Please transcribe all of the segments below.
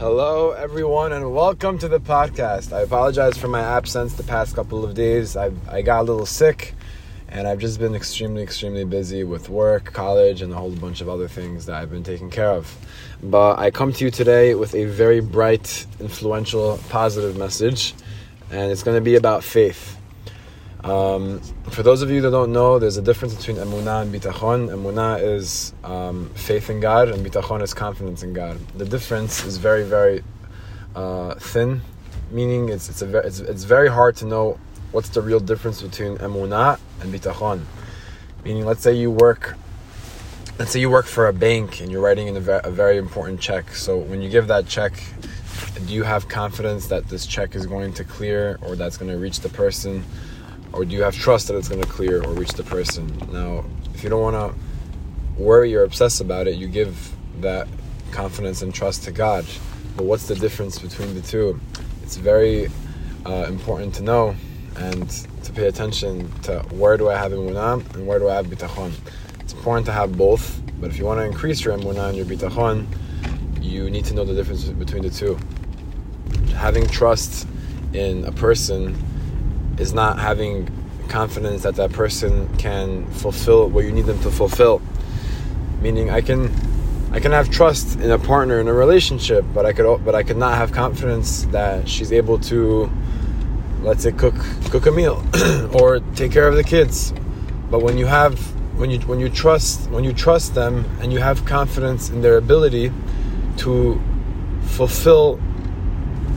Hello, everyone, and welcome to the podcast. I apologize for my absence the past couple of days. I, I got a little sick, and I've just been extremely, extremely busy with work, college, and a whole bunch of other things that I've been taking care of. But I come to you today with a very bright, influential, positive message, and it's going to be about faith. Um, for those of you that don't know, there's a difference between emunah and bitachon. Emunah is um, faith in God, and bitachon is confidence in God. The difference is very, very uh, thin, meaning it's it's, a it's it's very hard to know what's the real difference between emunah and bitachon. Meaning, let's say you work. Let's say you work for a bank and you're writing in a, ve- a very important check. So when you give that check, do you have confidence that this check is going to clear or that's going to reach the person? Or do you have trust that it's going to clear or reach the person? Now, if you don't want to worry or obsess about it, you give that confidence and trust to God. But what's the difference between the two? It's very uh, important to know and to pay attention to where do I have emunah and where do I have bitachon. It's important to have both, but if you want to increase your emunah and your bitachon, you need to know the difference between the two. Having trust in a person is not having confidence that that person can fulfill what you need them to fulfill. Meaning, I can, I can have trust in a partner in a relationship, but I could, but I could not have confidence that she's able to, let's say, cook cook a meal or take care of the kids. But when you have, when you when you trust when you trust them and you have confidence in their ability to fulfill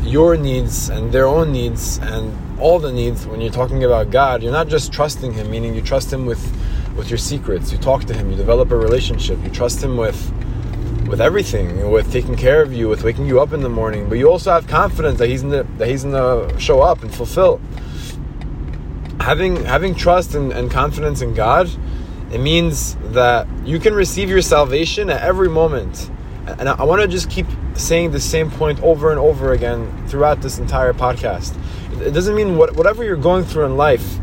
your needs and their own needs and all the needs when you're talking about God, you're not just trusting Him, meaning you trust Him with, with your secrets. You talk to Him, you develop a relationship, you trust Him with with everything, with taking care of you, with waking you up in the morning. But you also have confidence that He's in the, that He's gonna show up and fulfill. Having having trust and, and confidence in God, it means that you can receive your salvation at every moment. And I, I want to just keep saying the same point over and over again throughout this entire podcast. It doesn't mean what, whatever you're going through in life,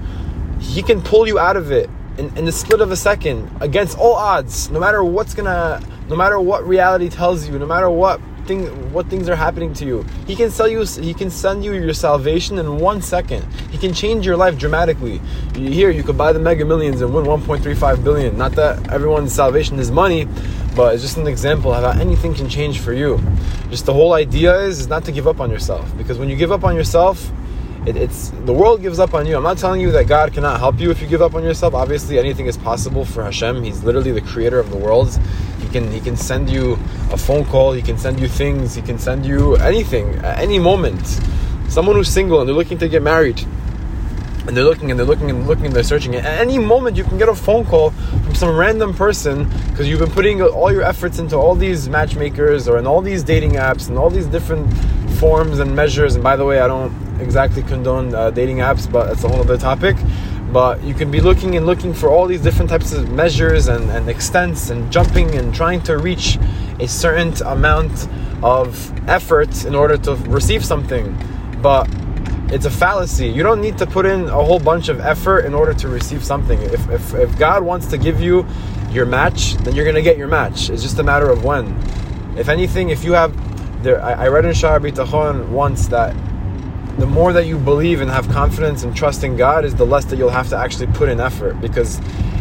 He can pull you out of it in, in the split of a second against all odds, no matter what's gonna, no matter what reality tells you, no matter what thing, what things are happening to you. He can sell you, He can send you your salvation in one second. He can change your life dramatically. Here, you could buy the Mega Millions and win 1.35 billion. Not that everyone's salvation is money, but it's just an example of how anything can change for you. Just the whole idea is, is not to give up on yourself because when you give up on yourself, it, it's the world gives up on you. I'm not telling you that God cannot help you if you give up on yourself. Obviously, anything is possible for Hashem. He's literally the creator of the world. He can he can send you a phone call. He can send you things. He can send you anything at any moment. Someone who's single and they're looking to get married and they're looking and they're looking and looking and they're searching. At any moment, you can get a phone call from some random person because you've been putting all your efforts into all these matchmakers or in all these dating apps and all these different forms and measures. And by the way, I don't exactly condone uh, dating apps, but that's a whole other topic. But you can be looking and looking for all these different types of measures and, and extents and jumping and trying to reach a certain amount of effort in order to receive something. But it's a fallacy. You don't need to put in a whole bunch of effort in order to receive something. If, if, if God wants to give you your match, then you're going to get your match. It's just a matter of when. If anything, if you have, there, I, I read in Bitachon once that the more that you believe and have confidence and trust in God is the less that you'll have to actually put in effort. Because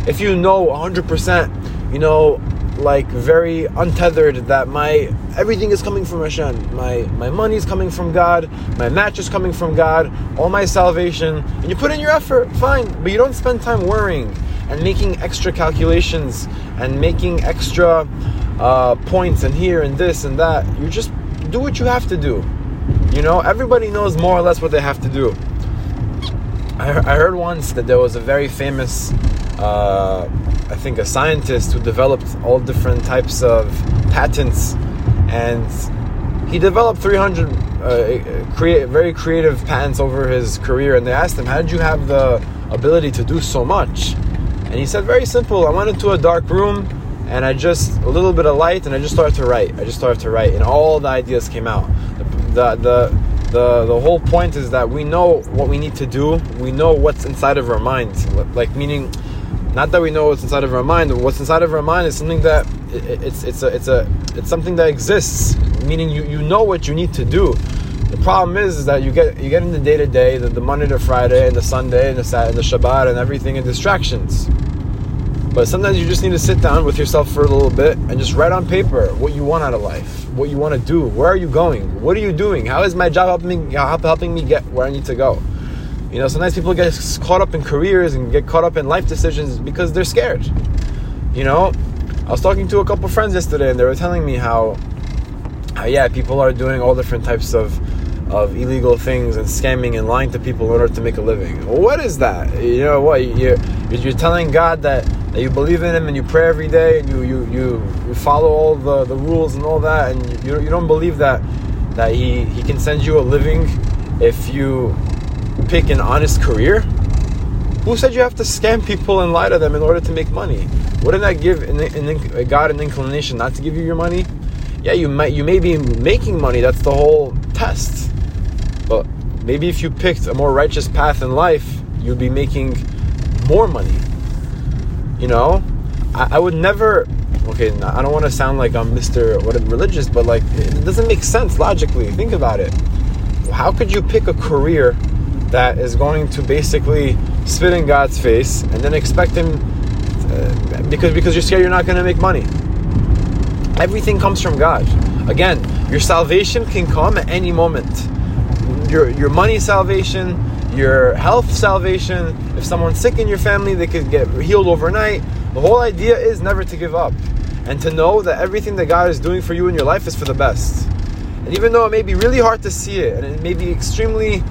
if you know 100%, you know, like very untethered that my everything is coming from Hashem. My my money is coming from God. My match is coming from God. All my salvation, and you put in your effort, fine. But you don't spend time worrying and making extra calculations and making extra uh, points and here and this and that. You just do what you have to do. You know, everybody knows more or less what they have to do. I, I heard once that there was a very famous, uh, I think, a scientist who developed all different types of patents, and he developed 300 uh, create, very creative patents over his career. And they asked him, "How did you have the ability to do so much?" And he said, "Very simple. I went into a dark room." And I just a little bit of light, and I just started to write. I just started to write, and all the ideas came out. The the the the the whole point is that we know what we need to do. We know what's inside of our minds. Like meaning, not that we know what's inside of our mind. What's inside of our mind is something that it, it's it's a it's a it's something that exists, meaning you you know what you need to do. The problem is, is that you get you get in the day to day, the the Monday to Friday, and the Sunday, and the Saturday, and the Shabbat, and everything, and distractions. But sometimes you just need to sit down with yourself for a little bit and just write on paper what you want out of life, what you want to do, where are you going, what are you doing, how is my job helping me, helping me get where I need to go. You know, sometimes people get caught up in careers and get caught up in life decisions because they're scared. You know, I was talking to a couple friends yesterday and they were telling me how, how yeah, people are doing all different types of of illegal things and scamming and lying to people in order to make a living. What is that? You know what? You're, you're telling God that that you believe in him and you pray every day and you you, you, you follow all the, the rules and all that and you, you don't believe that that he, he can send you a living if you pick an honest career? Who said you have to scam people and lie to them in order to make money? Wouldn't that give an, an, god an inclination not to give you your money? Yeah you might you may be making money that's the whole test. But maybe if you picked a more righteous path in life you'd be making more money you know, I, I would never. Okay, I don't want to sound like I'm Mr. What a religious, but like it doesn't make sense logically. Think about it. How could you pick a career that is going to basically spit in God's face and then expect Him uh, because because you're scared you're not going to make money? Everything comes from God. Again, your salvation can come at any moment. Your your money salvation, your health salvation. If someone's sick in your family, they could get healed overnight. The whole idea is never to give up and to know that everything that God is doing for you in your life is for the best. And even though it may be really hard to see it and it may be extremely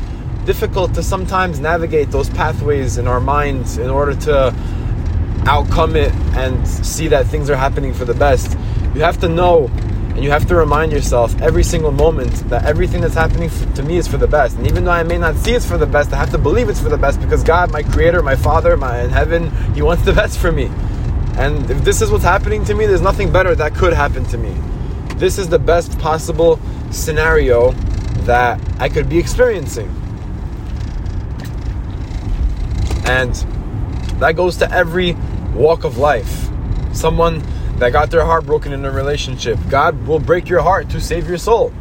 difficult to sometimes navigate those pathways in our minds in order to outcome it and see that things are happening for the best, you have to know and you have to remind yourself every single moment that everything that's happening to me is for the best. And even though I may not see it's for the best, I have to believe it's for the best because God, my creator, my father, my in heaven, He wants the best for me. And if this is what's happening to me, there's nothing better that could happen to me. This is the best possible scenario that I could be experiencing. And that goes to every walk of life. Someone that got their heart broken in a relationship. God will break your heart to save your soul.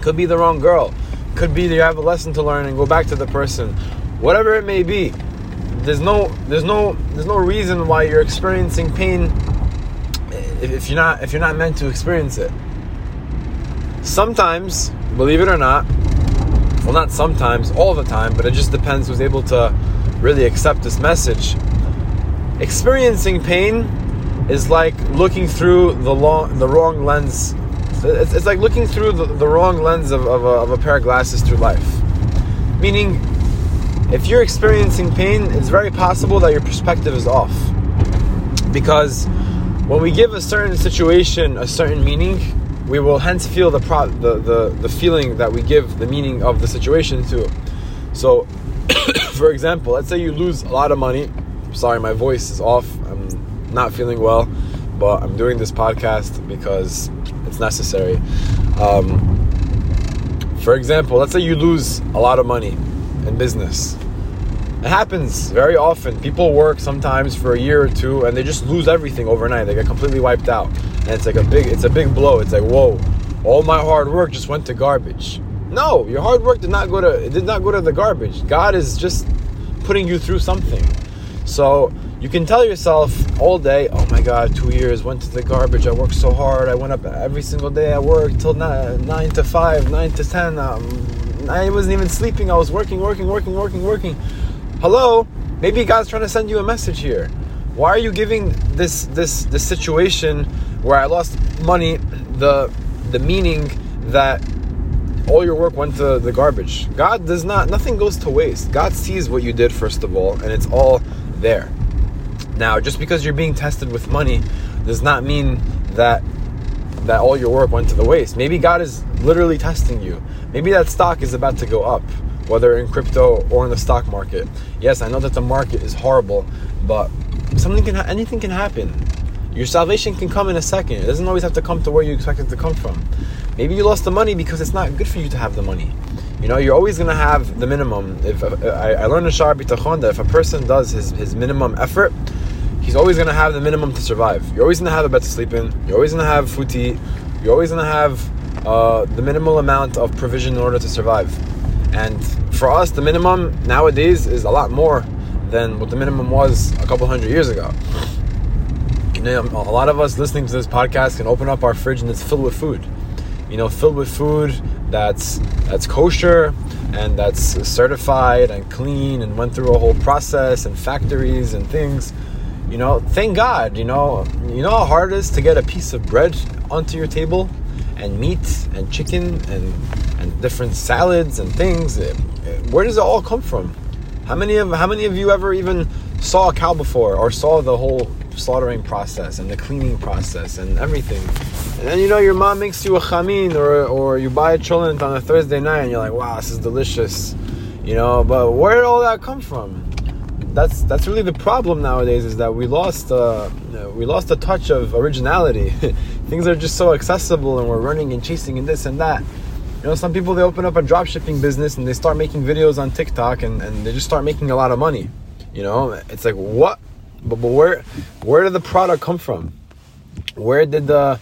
Could be the wrong girl. Could be you have a lesson to learn and go back to the person. Whatever it may be. There's no there's no there's no reason why you're experiencing pain if you're not if you're not meant to experience it. Sometimes, believe it or not, well not sometimes, all the time, but it just depends who's able to really accept this message. Experiencing pain is like looking through the long, the wrong lens. It's, it's like looking through the, the wrong lens of, of a, of a pair of glasses through life. Meaning, if you're experiencing pain, it's very possible that your perspective is off. Because when we give a certain situation a certain meaning, we will hence feel the, pro- the, the, the feeling that we give the meaning of the situation to. So, for example, let's say you lose a lot of money. Sorry, my voice is off. Not feeling well, but I'm doing this podcast because it's necessary. Um, for example, let's say you lose a lot of money in business. It happens very often. People work sometimes for a year or two and they just lose everything overnight. They get completely wiped out. And it's like a big it's a big blow. It's like, whoa, all my hard work just went to garbage. No, your hard work did not go to it did not go to the garbage. God is just putting you through something. So you can tell yourself all day, oh my God, two years went to the garbage. I worked so hard. I went up every single day. I worked till nine, nine to five, nine to ten. Um, I wasn't even sleeping. I was working, working, working, working, working. Hello, maybe God's trying to send you a message here. Why are you giving this this this situation where I lost money the the meaning that all your work went to the garbage? God does not. Nothing goes to waste. God sees what you did first of all, and it's all there. Now, just because you're being tested with money does not mean that that all your work went to the waste. Maybe God is literally testing you. Maybe that stock is about to go up, whether in crypto or in the stock market. Yes, I know that the market is horrible, but something can ha- anything can happen. Your salvation can come in a second. It doesn't always have to come to where you expect it to come from. Maybe you lost the money because it's not good for you to have the money. You know, you're always going to have the minimum. If I, I learned in Sha'ar Bitachon that if a person does his, his minimum effort, he's always gonna have the minimum to survive. You're always gonna have a bed to sleep in. You're always gonna have food to eat. You're always gonna have uh, the minimal amount of provision in order to survive. And for us, the minimum nowadays is a lot more than what the minimum was a couple hundred years ago. You know, a lot of us listening to this podcast can open up our fridge and it's filled with food. You know, filled with food that's that's kosher and that's certified and clean and went through a whole process and factories and things. You know, thank God. You know, you know how hard it is to get a piece of bread onto your table, and meat and chicken and and different salads and things. Where does it all come from? How many of how many of you ever even saw a cow before or saw the whole slaughtering process and the cleaning process and everything? And then you know your mom makes you a chamin or or you buy a cholent on a Thursday night and you're like, wow, this is delicious, you know. But where did all that come from? That's that's really the problem nowadays is that we lost uh, we lost a touch of originality. Things are just so accessible and we're running and chasing and this and that. You know, some people they open up a drop shipping business and they start making videos on TikTok and, and they just start making a lot of money. You know, it's like what? But, but where where did the product come from? Where did the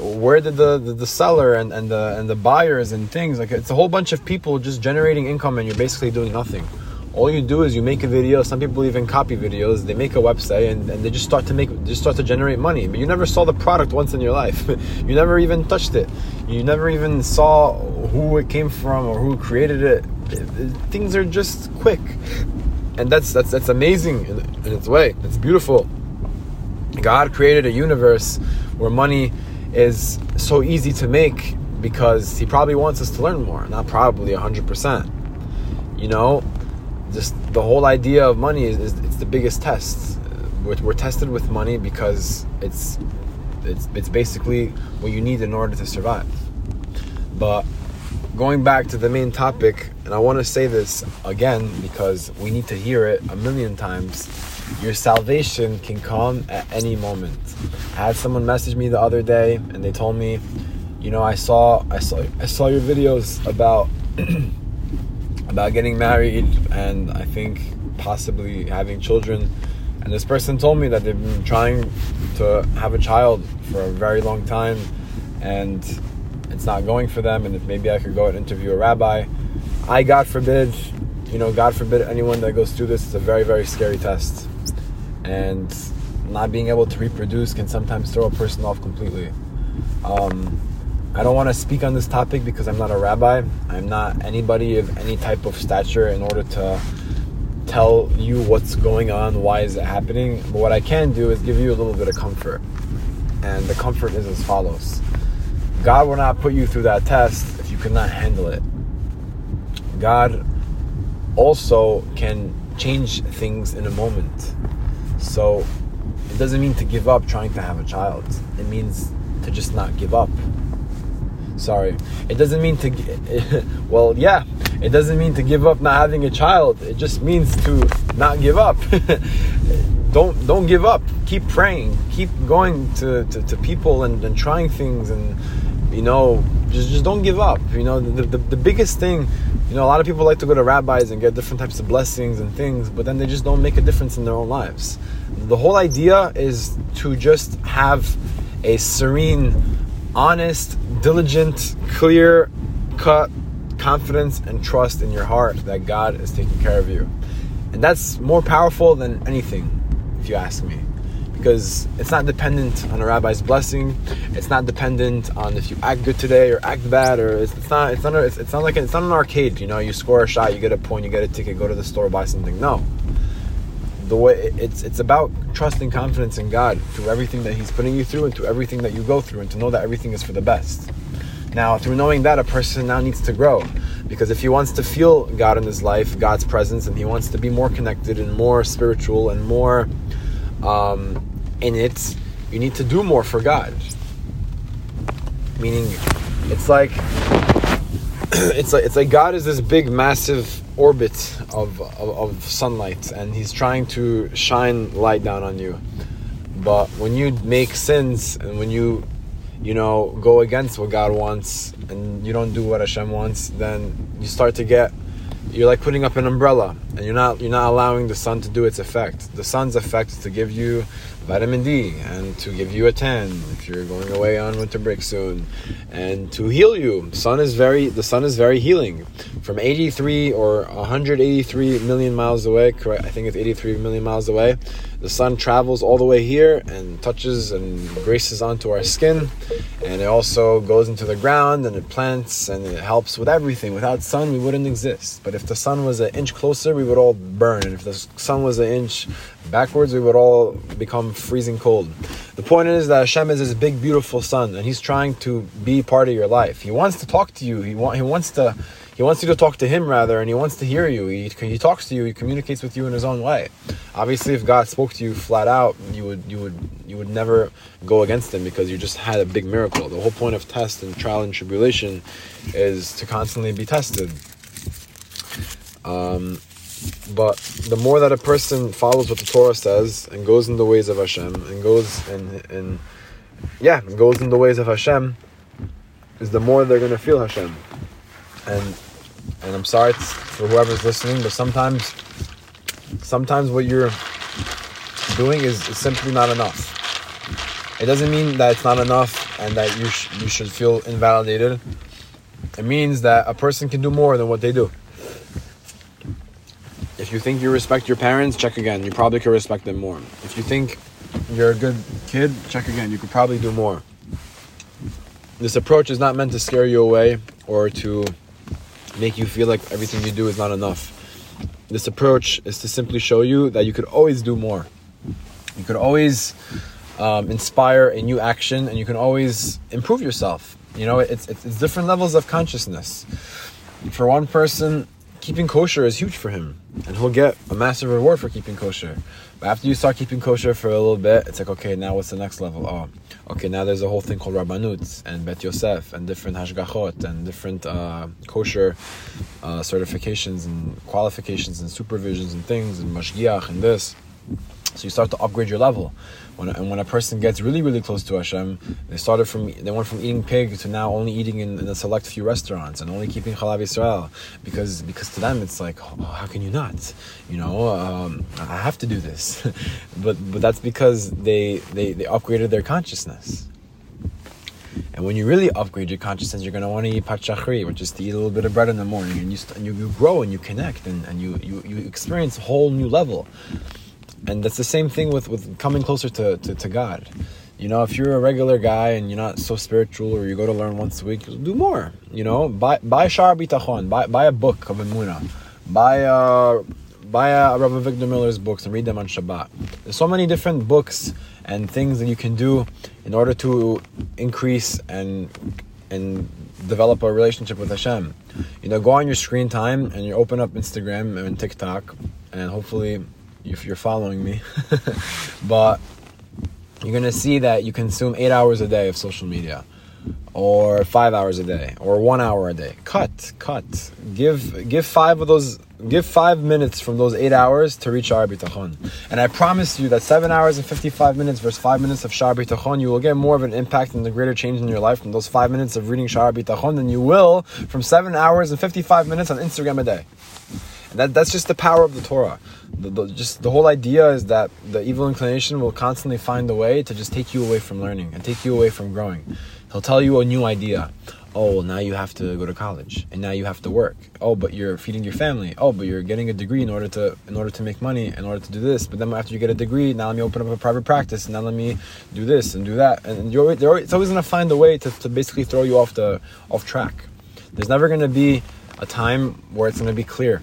where did the, the, the, seller and, and the and the buyers and things like it's a whole bunch of people just generating income and you're basically doing nothing all you do is you make a video. Some people even copy videos. They make a website and, and they just start to make just start to generate money. But you never saw the product once in your life. You never even touched it. You never even saw who it came from or who created it, things are just quick. And that's that's that's amazing in, in its way. It's beautiful. God created a universe where money is so easy to make because he probably wants us to learn more. Not probably 100% you know just the whole idea of money is, is it's the biggest test. We're, we're, tested with money because it's it's it's basically what you need in order to survive. But going back to the main topic, and I want to say this again because we need to hear it a million times. Your salvation can come at any moment. I had someone message me the other day, and they told me, you know, I saw I saw I saw your videos about about getting married and I think possibly having children. And this person told me that they've been trying to have a child for a very long time and it's not going for them. And if maybe I could go and interview a rabbi, I, God forbid, you know, God forbid anyone that goes through this, it's a very, very scary test. And not being able to reproduce can sometimes throw a person off completely. Um, I don't want to speak on this topic because I'm not a rabbi. I'm not anybody of any type of stature in order to tell you what's going on, why is it happening. But what I can do is give you a little bit of comfort. And the comfort is as follows God will not put you through that test if you cannot handle it. God also can change things in a moment. So it doesn't mean to give up trying to have a child, it means to just not give up sorry. It doesn't mean to well yeah it doesn't mean to give up not having a child. It just means to not give up. Don't don't give up. Keep praying. Keep going to, to, to people and, and trying things and you know just just don't give up. You know the, the, the biggest thing you know a lot of people like to go to rabbis and get different types of blessings and things but then they just don't make a difference in their own lives. The whole idea is to just have a serene honest, diligent, clear cut confidence and trust in your heart that God is taking care of you. And that's more powerful than anything, if you ask me. Because it's not dependent on a rabbi's blessing. It's not dependent on if you act good today or act bad, or it's, it's not. It's not. It's, it's not like it's not an arcade. You know, you score a shot, you get a point, you get a ticket, go to the store, buy something. No, the way it's it's about trust and confidence in God through everything that He's putting you through and through everything that you go through, and to know that everything is for the best. Now, through knowing that, a person now needs to grow because if he wants to feel God in his life, God's presence, and he wants to be more connected and more spiritual and more um, in it, you need to do more for God. Meaning, it's like it's like it's like God is this big, massive orbit of, of, of, sunlight and he's trying to shine light down on you. But when you make sins and when you you know go against what god wants and you don't do what hashem wants then you start to get you're like putting up an umbrella and you're not you're not allowing the sun to do its effect. The sun's effect is to give you vitamin D and to give you a tan if you're going away on winter break soon, and to heal you. Sun is very the sun is very healing. From 83 or 183 million miles away, correct? I think it's 83 million miles away. The sun travels all the way here and touches and graces onto our skin, and it also goes into the ground and it plants and it helps with everything. Without sun, we wouldn't exist. But if the sun was an inch closer, we would all burn, and if the sun was an inch backwards, we would all become freezing cold. The point is that Hashem is this big, beautiful sun, and He's trying to be part of your life. He wants to talk to you. He, want, he wants to he wants you to talk to him rather, and he wants to hear you. He, he talks to you. He communicates with you in his own way. Obviously, if God spoke to you flat out, you would you would you would never go against him because you just had a big miracle. The whole point of test and trial and tribulation is to constantly be tested. Um, but the more that a person follows what the Torah says and goes in the ways of Hashem and goes and and yeah, goes in the ways of Hashem, is the more they're gonna feel Hashem and and I'm sorry for whoever's listening, but sometimes sometimes what you're doing is, is simply not enough. It doesn't mean that it's not enough and that you sh- you should feel invalidated. It means that a person can do more than what they do. If you think you respect your parents, check again. You probably could respect them more. If you think you're a good kid, check again. You could probably do more. This approach is not meant to scare you away or to make you feel like everything you do is not enough. This approach is to simply show you that you could always do more. You could always um, inspire a new action, and you can always improve yourself. You know, it's, it's, it's different levels of consciousness. For one person, keeping kosher is huge for him, and he'll get a massive reward for keeping kosher. But after you start keeping kosher for a little bit, it's like, okay, now what's the next level? Oh, okay, now there's a whole thing called Rabbanut and Bet Yosef and different Hashgachot and different uh, kosher uh, certifications and qualifications and supervisions and things and Mashgiach and this. So you start to upgrade your level. When, and when a person gets really, really close to Hashem, they started from they went from eating pig to now only eating in, in a select few restaurants and only keeping Chalav Israel because because to them it's like oh, how can you not? You know, um, I have to do this, but but that's because they they they upgraded their consciousness. And when you really upgrade your consciousness, you're going to want to eat pat shachari, which is to eat a little bit of bread in the morning, and you st- and you, you grow and you connect and, and you, you you experience a whole new level and that's the same thing with with coming closer to, to, to God. You know, if you're a regular guy and you're not so spiritual, or you go to learn once a week, do more. You know, buy buy Shar Bitachon, buy buy a book of Emunah, buy uh buy a Rabbi Avigdor Miller's books and read them on Shabbat. There's so many different books and things that you can do in order to increase and and develop a relationship with Hashem. You know, go on your screen time and you open up Instagram and TikTok, and hopefully if you're following me. but you're gonna see that you consume eight hours a day of social media, or five hours a day, or one hour a day. Cut, cut. Give give five of those. Give five minutes from those eight hours to reach Shar. And I promise you that seven hours and 55 minutes versus five minutes of Shar Bitachon, you will get more of an impact and a greater change in your life from those five minutes of reading Shar Bitachon than you will from seven hours and 55 minutes on Instagram a day. And that, that's just the power of the Torah. The, the, just the whole idea is that the evil inclination will constantly find a way to just take you away from learning and take you away from growing. He'll tell you a new idea. Oh, well, now you have to go to college, and now you have to work. Oh, but you're feeding your family. Oh, but you're getting a degree in order to in order to make money, in order to do this. But then after you get a degree, now let me open up a private practice. Now let me do this and do that. And you're, they're, it's always going to find a way to, to basically throw you off the off track. There's never going to be a time where it's going to be clear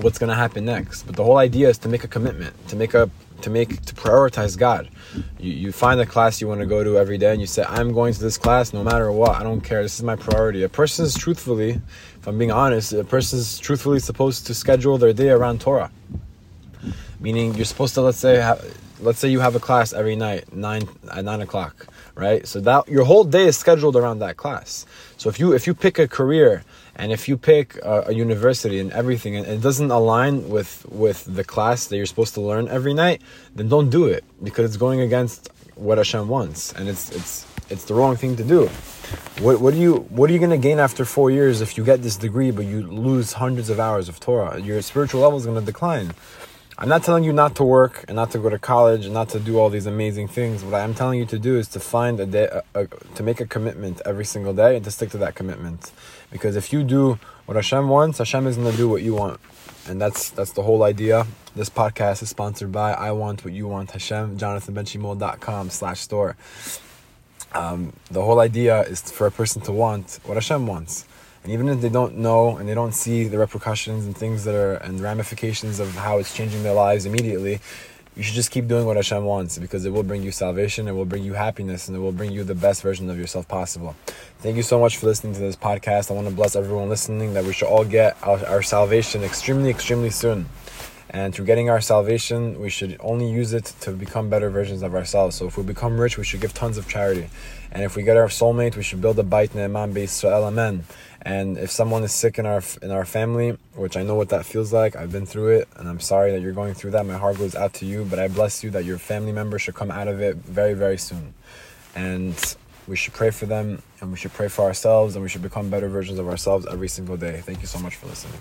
what's going to happen next. But the whole idea is to make a commitment, to make a to make to prioritize God. You, you find a class you want to go to every day, and you say, "I'm going to this class no matter what. I don't care. This is my priority." A person is truthfully, if I'm being honest, a person is truthfully supposed to schedule their day around Torah. Meaning, you're supposed to let's say have, let's say you have a class every night nine at nine o'clock, right? So that your whole day is scheduled around that class. So if you if you pick a career and if you pick a, a, university and everything and it doesn't align with with the class that you're supposed to learn every night, then don't do it because it's going against what Hashem wants, and it's it's it's the wrong thing to do. What, what do you what are you gonna gain after four years if you get this degree but you lose hundreds of hours of Torah? Your spiritual level is gonna decline. I'm not telling you not to work and not to go to college and not to do all these amazing things. What I am telling you to do is to find a day, a, a, to make a commitment every single day and to stick to that commitment. Because if you do what Hashem wants, Hashem is gonna do what you want, and that's that's the whole idea. This podcast is sponsored by I Want What You Want Hashem, JonathanBenshimol.com slash store. Um, the whole idea is for a person to want what Hashem wants. And even if they don't know and they don't see the repercussions and things that are and ramifications of how it's changing their lives immediately, you should just keep doing what Hashem wants because it will bring you salvation, it will bring you happiness, and it will bring you the best version of yourself possible. Thank you so much for listening to this podcast. I want to bless everyone listening that we should all get our, our salvation extremely, extremely soon. And through getting our salvation, we should only use it to become better versions of ourselves. So if we become rich, we should give tons of charity. And if we get our soulmate, we should build a bait ne'eman be'Yisrael, amen. And if someone is sick in our in our family, which I know what that feels like, I've been through it, and I'm sorry that you're going through that. My heart goes out to you, but I bless you that your family member should come out of it very, very soon. And we should pray for them, and we should pray for ourselves, and we should become better versions of ourselves every single day. Thank you so much for listening.